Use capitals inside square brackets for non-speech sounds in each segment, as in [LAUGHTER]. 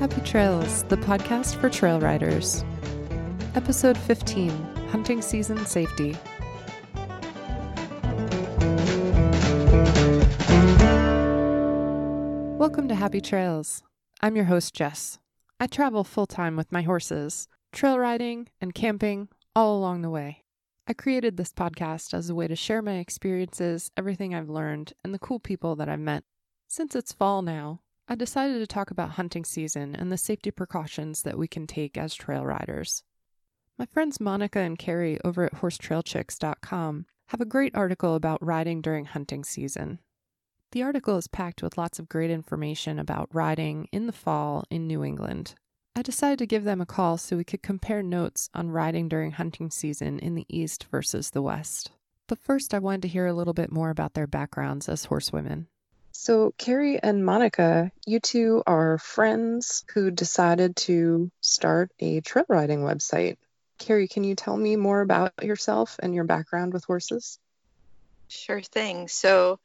Happy Trails, the podcast for trail riders. Episode 15 Hunting Season Safety. Welcome to Happy Trails. I'm your host, Jess. I travel full time with my horses, trail riding and camping all along the way. I created this podcast as a way to share my experiences, everything I've learned, and the cool people that I've met. Since it's fall now, I decided to talk about hunting season and the safety precautions that we can take as trail riders. My friends Monica and Carrie over at horsetrailchicks.com have a great article about riding during hunting season. The article is packed with lots of great information about riding in the fall in New England. I decided to give them a call so we could compare notes on riding during hunting season in the East versus the West. But first, I wanted to hear a little bit more about their backgrounds as horsewomen. So, Carrie and Monica, you two are friends who decided to start a trail riding website. Carrie, can you tell me more about yourself and your background with horses? Sure thing. So,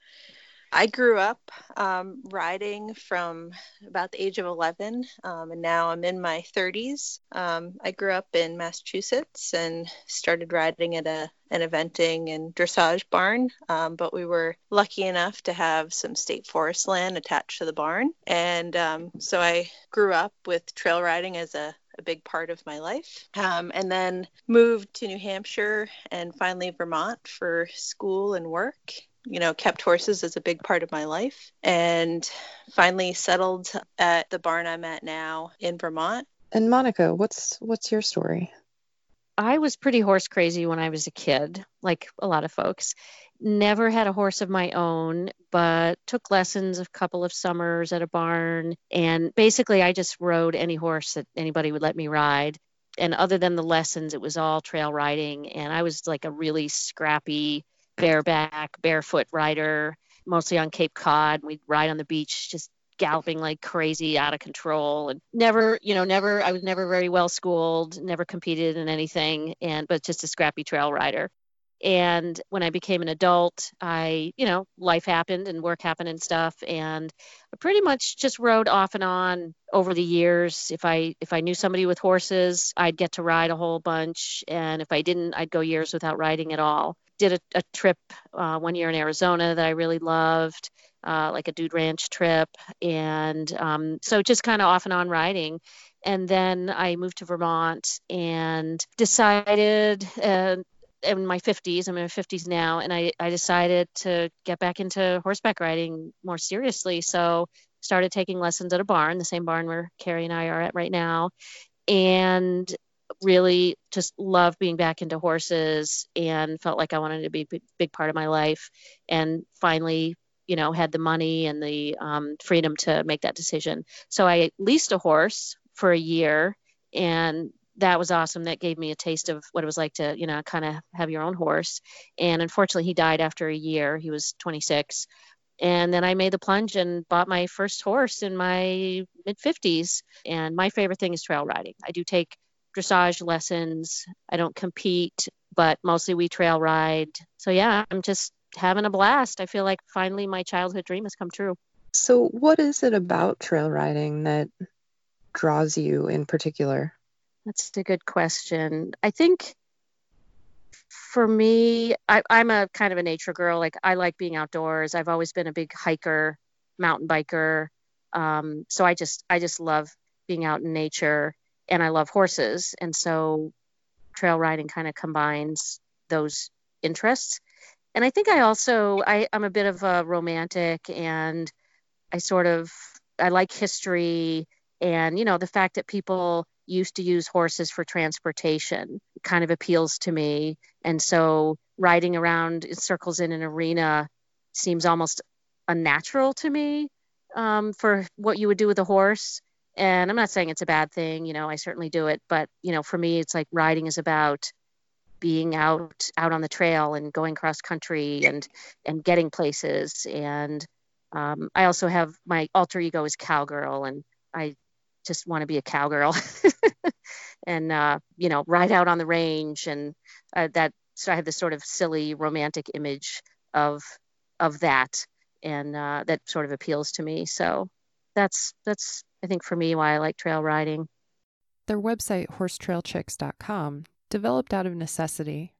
I grew up um, riding from about the age of 11, um, and now I'm in my 30s. Um, I grew up in Massachusetts and started riding at a an eventing and dressage barn, um, but we were lucky enough to have some state forest land attached to the barn, and um, so I grew up with trail riding as a a big part of my life. Um, and then moved to New Hampshire and finally Vermont for school and work you know, kept horses as a big part of my life and finally settled at the barn I'm at now in Vermont. And Monica, what's what's your story? I was pretty horse crazy when I was a kid, like a lot of folks. Never had a horse of my own, but took lessons a couple of summers at a barn. And basically, I just rode any horse that anybody would let me ride. And other than the lessons, it was all trail riding. And I was like a really scrappy, bareback, barefoot rider, mostly on Cape Cod. We'd ride on the beach, just galloping like crazy, out of control, and never, you know, never. I was never very well schooled, never competed in anything, and but just a scrappy trail rider. And when I became an adult, I, you know, life happened and work happened and stuff, and I pretty much just rode off and on over the years. If I if I knew somebody with horses, I'd get to ride a whole bunch, and if I didn't, I'd go years without riding at all did a, a trip uh, one year in Arizona that I really loved, uh, like a dude ranch trip. And um, so just kind of off and on riding. And then I moved to Vermont and decided uh, in my 50s, I'm in my 50s now, and I, I decided to get back into horseback riding more seriously. So started taking lessons at a barn, the same barn where Carrie and I are at right now. And really just loved being back into horses and felt like I wanted to be a big, big part of my life. And finally, you know, had the money and the um, freedom to make that decision. So I leased a horse for a year and that was awesome. That gave me a taste of what it was like to, you know, kind of have your own horse. And unfortunately, he died after a year. He was 26. And then I made the plunge and bought my first horse in my mid 50s. And my favorite thing is trail riding. I do take dressage lessons. I don't compete, but mostly we trail ride. So yeah, I'm just having a blast. I feel like finally my childhood dream has come true. So, what is it about trail riding that draws you in particular? That's a good question. I think for me, I, am a kind of a nature girl. Like I like being outdoors. I've always been a big hiker, mountain biker. Um, so I just I just love being out in nature and I love horses. And so trail riding kind of combines those interests. And I think I also I, I'm a bit of a romantic and I sort of I like history and you know the fact that people used to use horses for transportation kind of appeals to me. And so riding around in circles in an arena seems almost unnatural to me um, for what you would do with a horse and i'm not saying it's a bad thing you know i certainly do it but you know for me it's like riding is about being out out on the trail and going cross country and and getting places and um, i also have my alter ego is cowgirl and i just want to be a cowgirl [LAUGHS] and uh, you know ride out on the range and uh, that so I have this sort of silly romantic image of of that, and uh, that sort of appeals to me. So that's that's I think for me why I like trail riding. Their website, horsetrailchicks.com, developed out of necessity.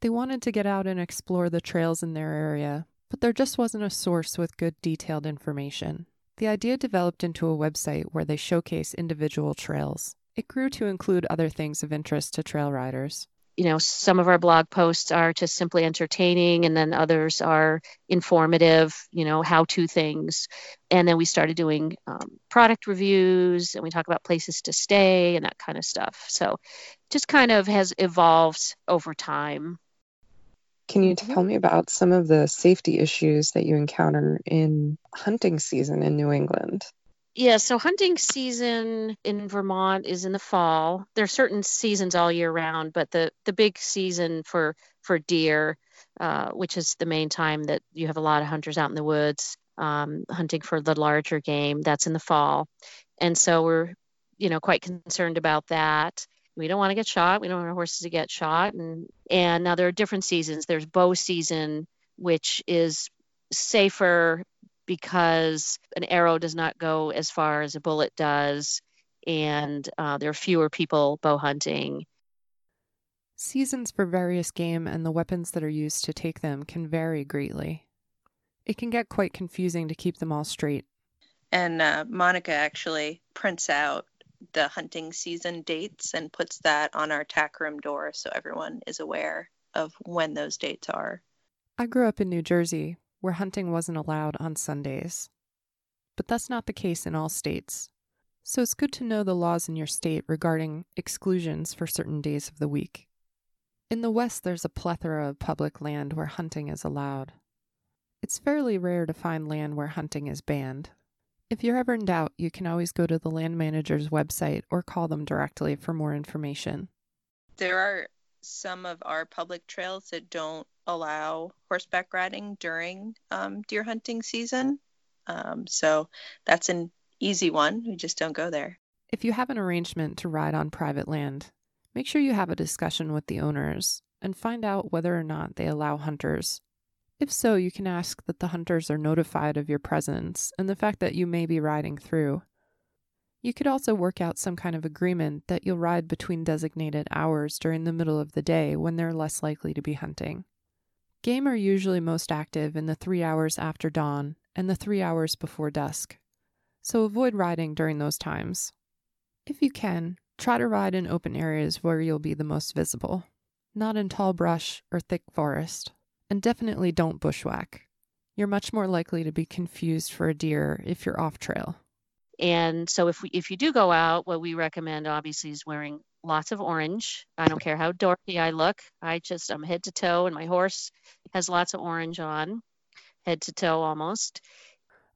They wanted to get out and explore the trails in their area, but there just wasn't a source with good detailed information. The idea developed into a website where they showcase individual trails. It grew to include other things of interest to trail riders you know some of our blog posts are just simply entertaining and then others are informative you know how to things. And then we started doing um, product reviews and we talk about places to stay and that kind of stuff. So just kind of has evolved over time. Can you tell me about some of the safety issues that you encounter in hunting season in new england yeah, so hunting season in Vermont is in the fall. There are certain seasons all year round, but the the big season for for deer, uh, which is the main time that you have a lot of hunters out in the woods um, hunting for the larger game, that's in the fall, and so we're you know quite concerned about that. We don't want to get shot. We don't want our horses to get shot, and and now there are different seasons. There's bow season, which is safer because an arrow does not go as far as a bullet does, and uh, there are fewer people bow hunting. Seasons for various game and the weapons that are used to take them can vary greatly. It can get quite confusing to keep them all straight. And uh, Monica actually prints out the hunting season dates and puts that on our tack room door so everyone is aware of when those dates are. I grew up in New Jersey, where hunting wasn't allowed on Sundays. But that's not the case in all states. So it's good to know the laws in your state regarding exclusions for certain days of the week. In the West, there's a plethora of public land where hunting is allowed. It's fairly rare to find land where hunting is banned. If you're ever in doubt, you can always go to the land manager's website or call them directly for more information. There are some of our public trails that don't allow horseback riding during um, deer hunting season. Um, so that's an easy one. We just don't go there. If you have an arrangement to ride on private land, make sure you have a discussion with the owners and find out whether or not they allow hunters. If so, you can ask that the hunters are notified of your presence and the fact that you may be riding through. You could also work out some kind of agreement that you'll ride between designated hours during the middle of the day when they're less likely to be hunting. Game are usually most active in the three hours after dawn and the three hours before dusk, so avoid riding during those times. If you can, try to ride in open areas where you'll be the most visible, not in tall brush or thick forest, and definitely don't bushwhack. You're much more likely to be confused for a deer if you're off trail. And so if we, if you do go out, what we recommend obviously is wearing lots of orange. I don't care how dorky I look. I just I'm head to toe, and my horse has lots of orange on, head to toe almost.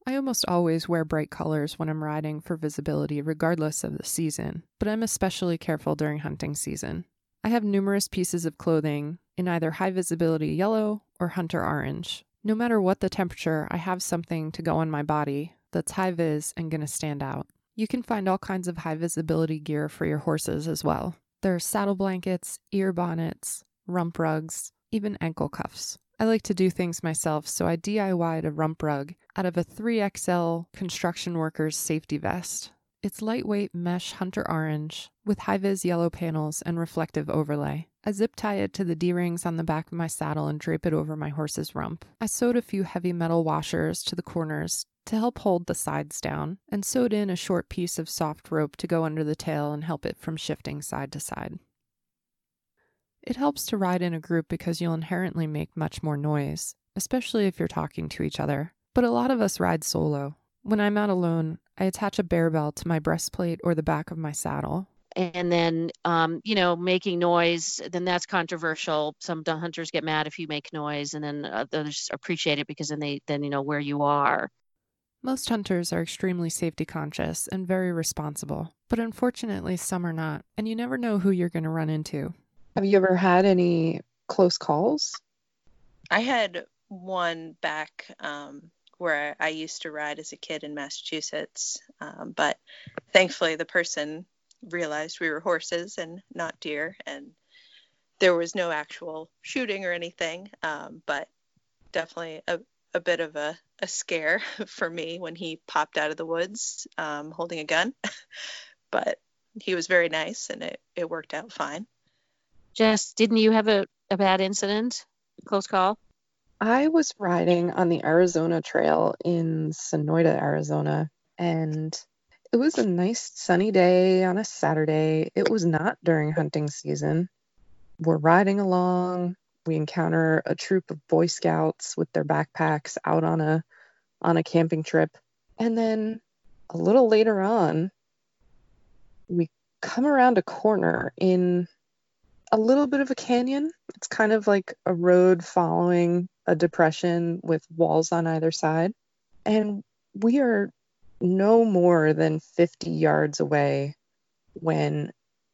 I almost always wear bright colors when I'm riding for visibility, regardless of the season, but I'm especially careful during hunting season. I have numerous pieces of clothing in either high visibility yellow or hunter orange. No matter what the temperature, I have something to go on my body that's high vis and going to stand out. You can find all kinds of high visibility gear for your horses as well. There are saddle blankets, ear bonnets, rump rugs, even ankle cuffs. I like to do things myself, so I DIYed a rump rug out of a 3XL construction worker's safety vest. It's lightweight mesh hunter orange with high vis yellow panels and reflective overlay. I zip tie it to the D rings on the back of my saddle and drape it over my horse's rump. I sewed a few heavy metal washers to the corners to help hold the sides down, and sewed in a short piece of soft rope to go under the tail and help it from shifting side to side. It helps to ride in a group because you'll inherently make much more noise, especially if you're talking to each other. But a lot of us ride solo. When I'm out alone, I attach a bear bell to my breastplate or the back of my saddle. And then, um, you know, making noise, then that's controversial. Some hunters get mad if you make noise, and then others appreciate it because then they then you know where you are. Most hunters are extremely safety conscious and very responsible, but unfortunately, some are not, and you never know who you're going to run into. Have you ever had any close calls? I had one back um, where I used to ride as a kid in Massachusetts. Um, but thankfully, the person realized we were horses and not deer, and there was no actual shooting or anything, um, but definitely a, a bit of a, a scare [LAUGHS] for me when he popped out of the woods um, holding a gun. [LAUGHS] but he was very nice and it, it worked out fine. Jess, didn't you have a, a bad incident? Close call? I was riding on the Arizona Trail in Sonoita, Arizona, and it was a nice sunny day on a Saturday. It was not during hunting season. We're riding along. We encounter a troop of Boy Scouts with their backpacks out on a on a camping trip. And then a little later on, we come around a corner in a little bit of a canyon. It's kind of like a road following a depression with walls on either side. And we are no more than 50 yards away when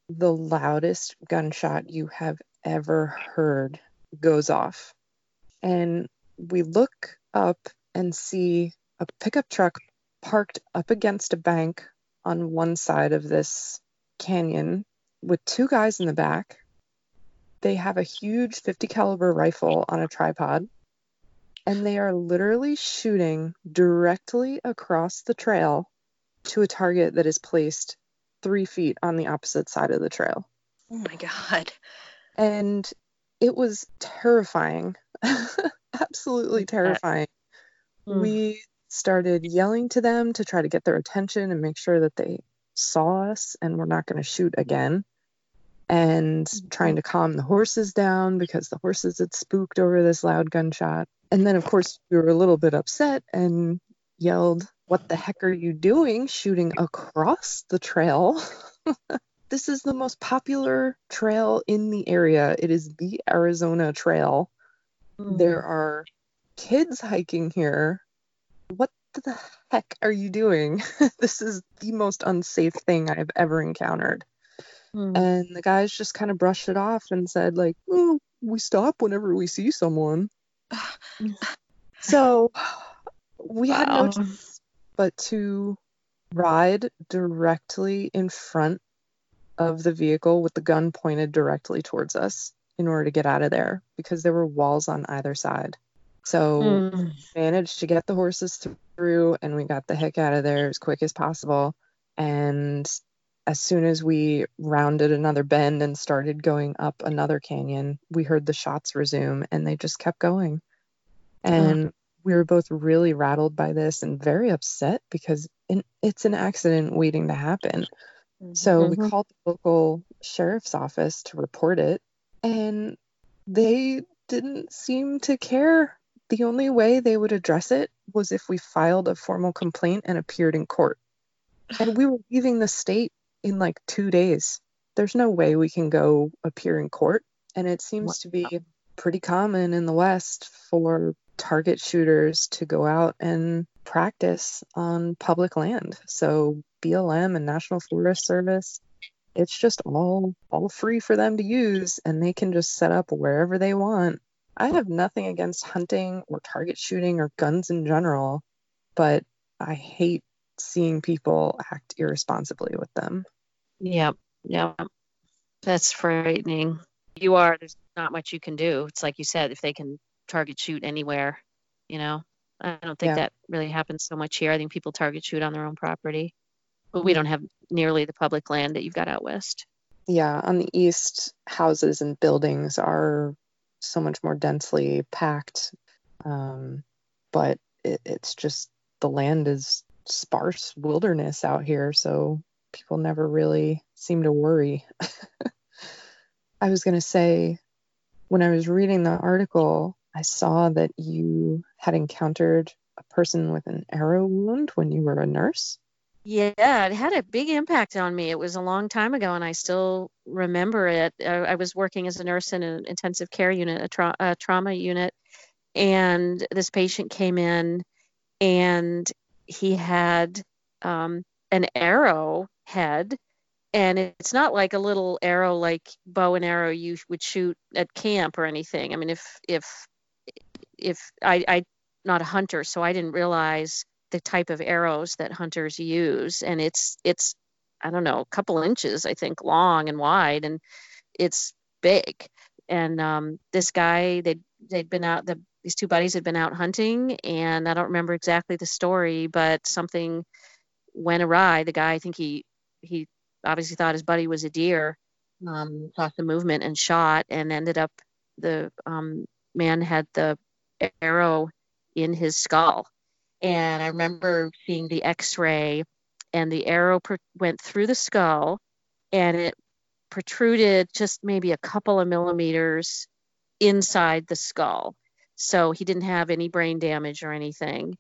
the loudest gunshot you have ever heard goes off. And we look up and see a pickup truck parked up against a bank on one side of this canyon with two guys in the back. They have a huge 50 caliber rifle on a tripod and they are literally shooting directly across the trail to a target that is placed three feet on the opposite side of the trail. Oh my God. And it was terrifying, [LAUGHS] absolutely terrifying. Mm. We started yelling to them to try to get their attention and make sure that they saw us and we're not going to shoot again. And mm-hmm. trying to calm the horses down because the horses had spooked over this loud gunshot. And then, of course, we were a little bit upset and yelled, What the heck are you doing shooting across the trail? [LAUGHS] this is the most popular trail in the area. It is the Arizona Trail. Mm-hmm. There are kids hiking here. What the heck are you doing? [LAUGHS] this is the most unsafe thing I've ever encountered. Mm-hmm. And the guys just kind of brushed it off and said, like, oh, we stop whenever we see someone. [SIGHS] so we wow. had no choice but to ride directly in front of the vehicle with the gun pointed directly towards us in order to get out of there because there were walls on either side. So mm. managed to get the horses through and we got the heck out of there as quick as possible. And as soon as we rounded another bend and started going up another canyon, we heard the shots resume and they just kept going. And mm. we were both really rattled by this and very upset because it's an accident waiting to happen. Mm-hmm. So we mm-hmm. called the local sheriff's office to report it, and they didn't seem to care. The only way they would address it was if we filed a formal complaint and appeared in court. And we were leaving the state in like two days. There's no way we can go appear in court. And it seems to be pretty common in the West for target shooters to go out and practice on public land. So BLM and National Forest Service, it's just all all free for them to use and they can just set up wherever they want. I have nothing against hunting or target shooting or guns in general, but I hate seeing people act irresponsibly with them. Yep. Yep. That's frightening. You are, there's not much you can do. It's like you said, if they can target shoot anywhere, you know. I don't think yeah. that really happens so much here. I think people target shoot on their own property. But we don't have nearly the public land that you've got out west. Yeah, on the east, houses and buildings are so much more densely packed. Um, but it, it's just the land is sparse wilderness out here, so people never really seem to worry. [LAUGHS] I was going to say, when I was reading the article, I saw that you had encountered a person with an arrow wound when you were a nurse. Yeah, it had a big impact on me. It was a long time ago, and I still remember it. I, I was working as a nurse in an intensive care unit, a, tra- a trauma unit, and this patient came in, and he had um, an arrow head, and it's not like a little arrow like bow and arrow you would shoot at camp or anything. I mean, if if if I I not a hunter, so I didn't realize the type of arrows that hunters use and it's it's i don't know a couple inches i think long and wide and it's big. And um, this guy they they'd been out the these two buddies had been out hunting and i don't remember exactly the story but something went awry. The guy i think he he obviously thought his buddy was a deer um, saw some movement and shot and ended up the um, man had the arrow in his skull and i remember seeing the x-ray and the arrow went through the skull and it protruded just maybe a couple of millimeters inside the skull. So he didn't have any brain damage or anything,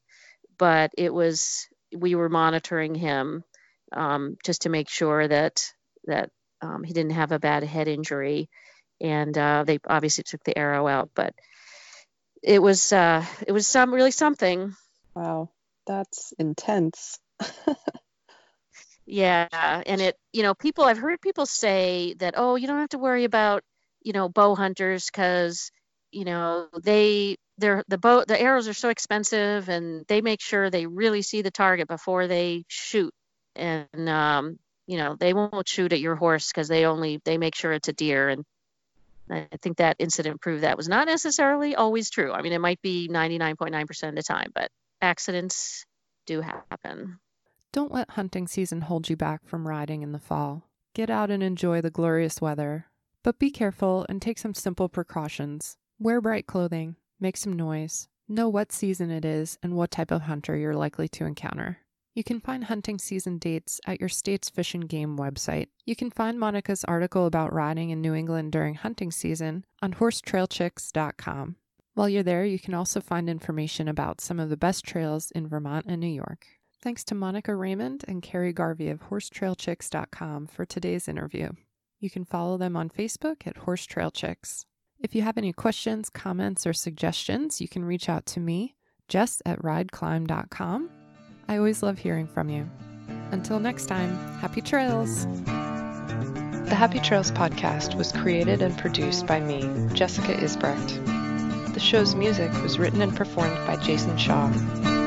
but it was we were monitoring him um, just to make sure that that um, he didn't have a bad head injury, and uh, they obviously took the arrow out, but it was uh, it was some really something. Wow, that's intense. [LAUGHS] Yeah, and it, you know, people I've heard people say that oh, you don't have to worry about, you know, bow hunters cuz you know, they they're the bow the arrows are so expensive and they make sure they really see the target before they shoot. And um, you know, they won't shoot at your horse cuz they only they make sure it's a deer and I think that incident proved that was not necessarily always true. I mean, it might be 99.9% of the time, but accidents do happen. Don't let hunting season hold you back from riding in the fall. Get out and enjoy the glorious weather. But be careful and take some simple precautions. Wear bright clothing, make some noise, know what season it is and what type of hunter you're likely to encounter. You can find hunting season dates at your state's fish and game website. You can find Monica's article about riding in New England during hunting season on horsetrailchicks.com. While you're there, you can also find information about some of the best trails in Vermont and New York. Thanks to Monica Raymond and Carrie Garvey of horsetrailchicks.com for today's interview. You can follow them on Facebook at Horse Trail Chicks. If you have any questions, comments, or suggestions, you can reach out to me, Jess at rideclimb.com. I always love hearing from you. Until next time, happy trails! The Happy Trails podcast was created and produced by me, Jessica Isbrecht. The show's music was written and performed by Jason Shaw.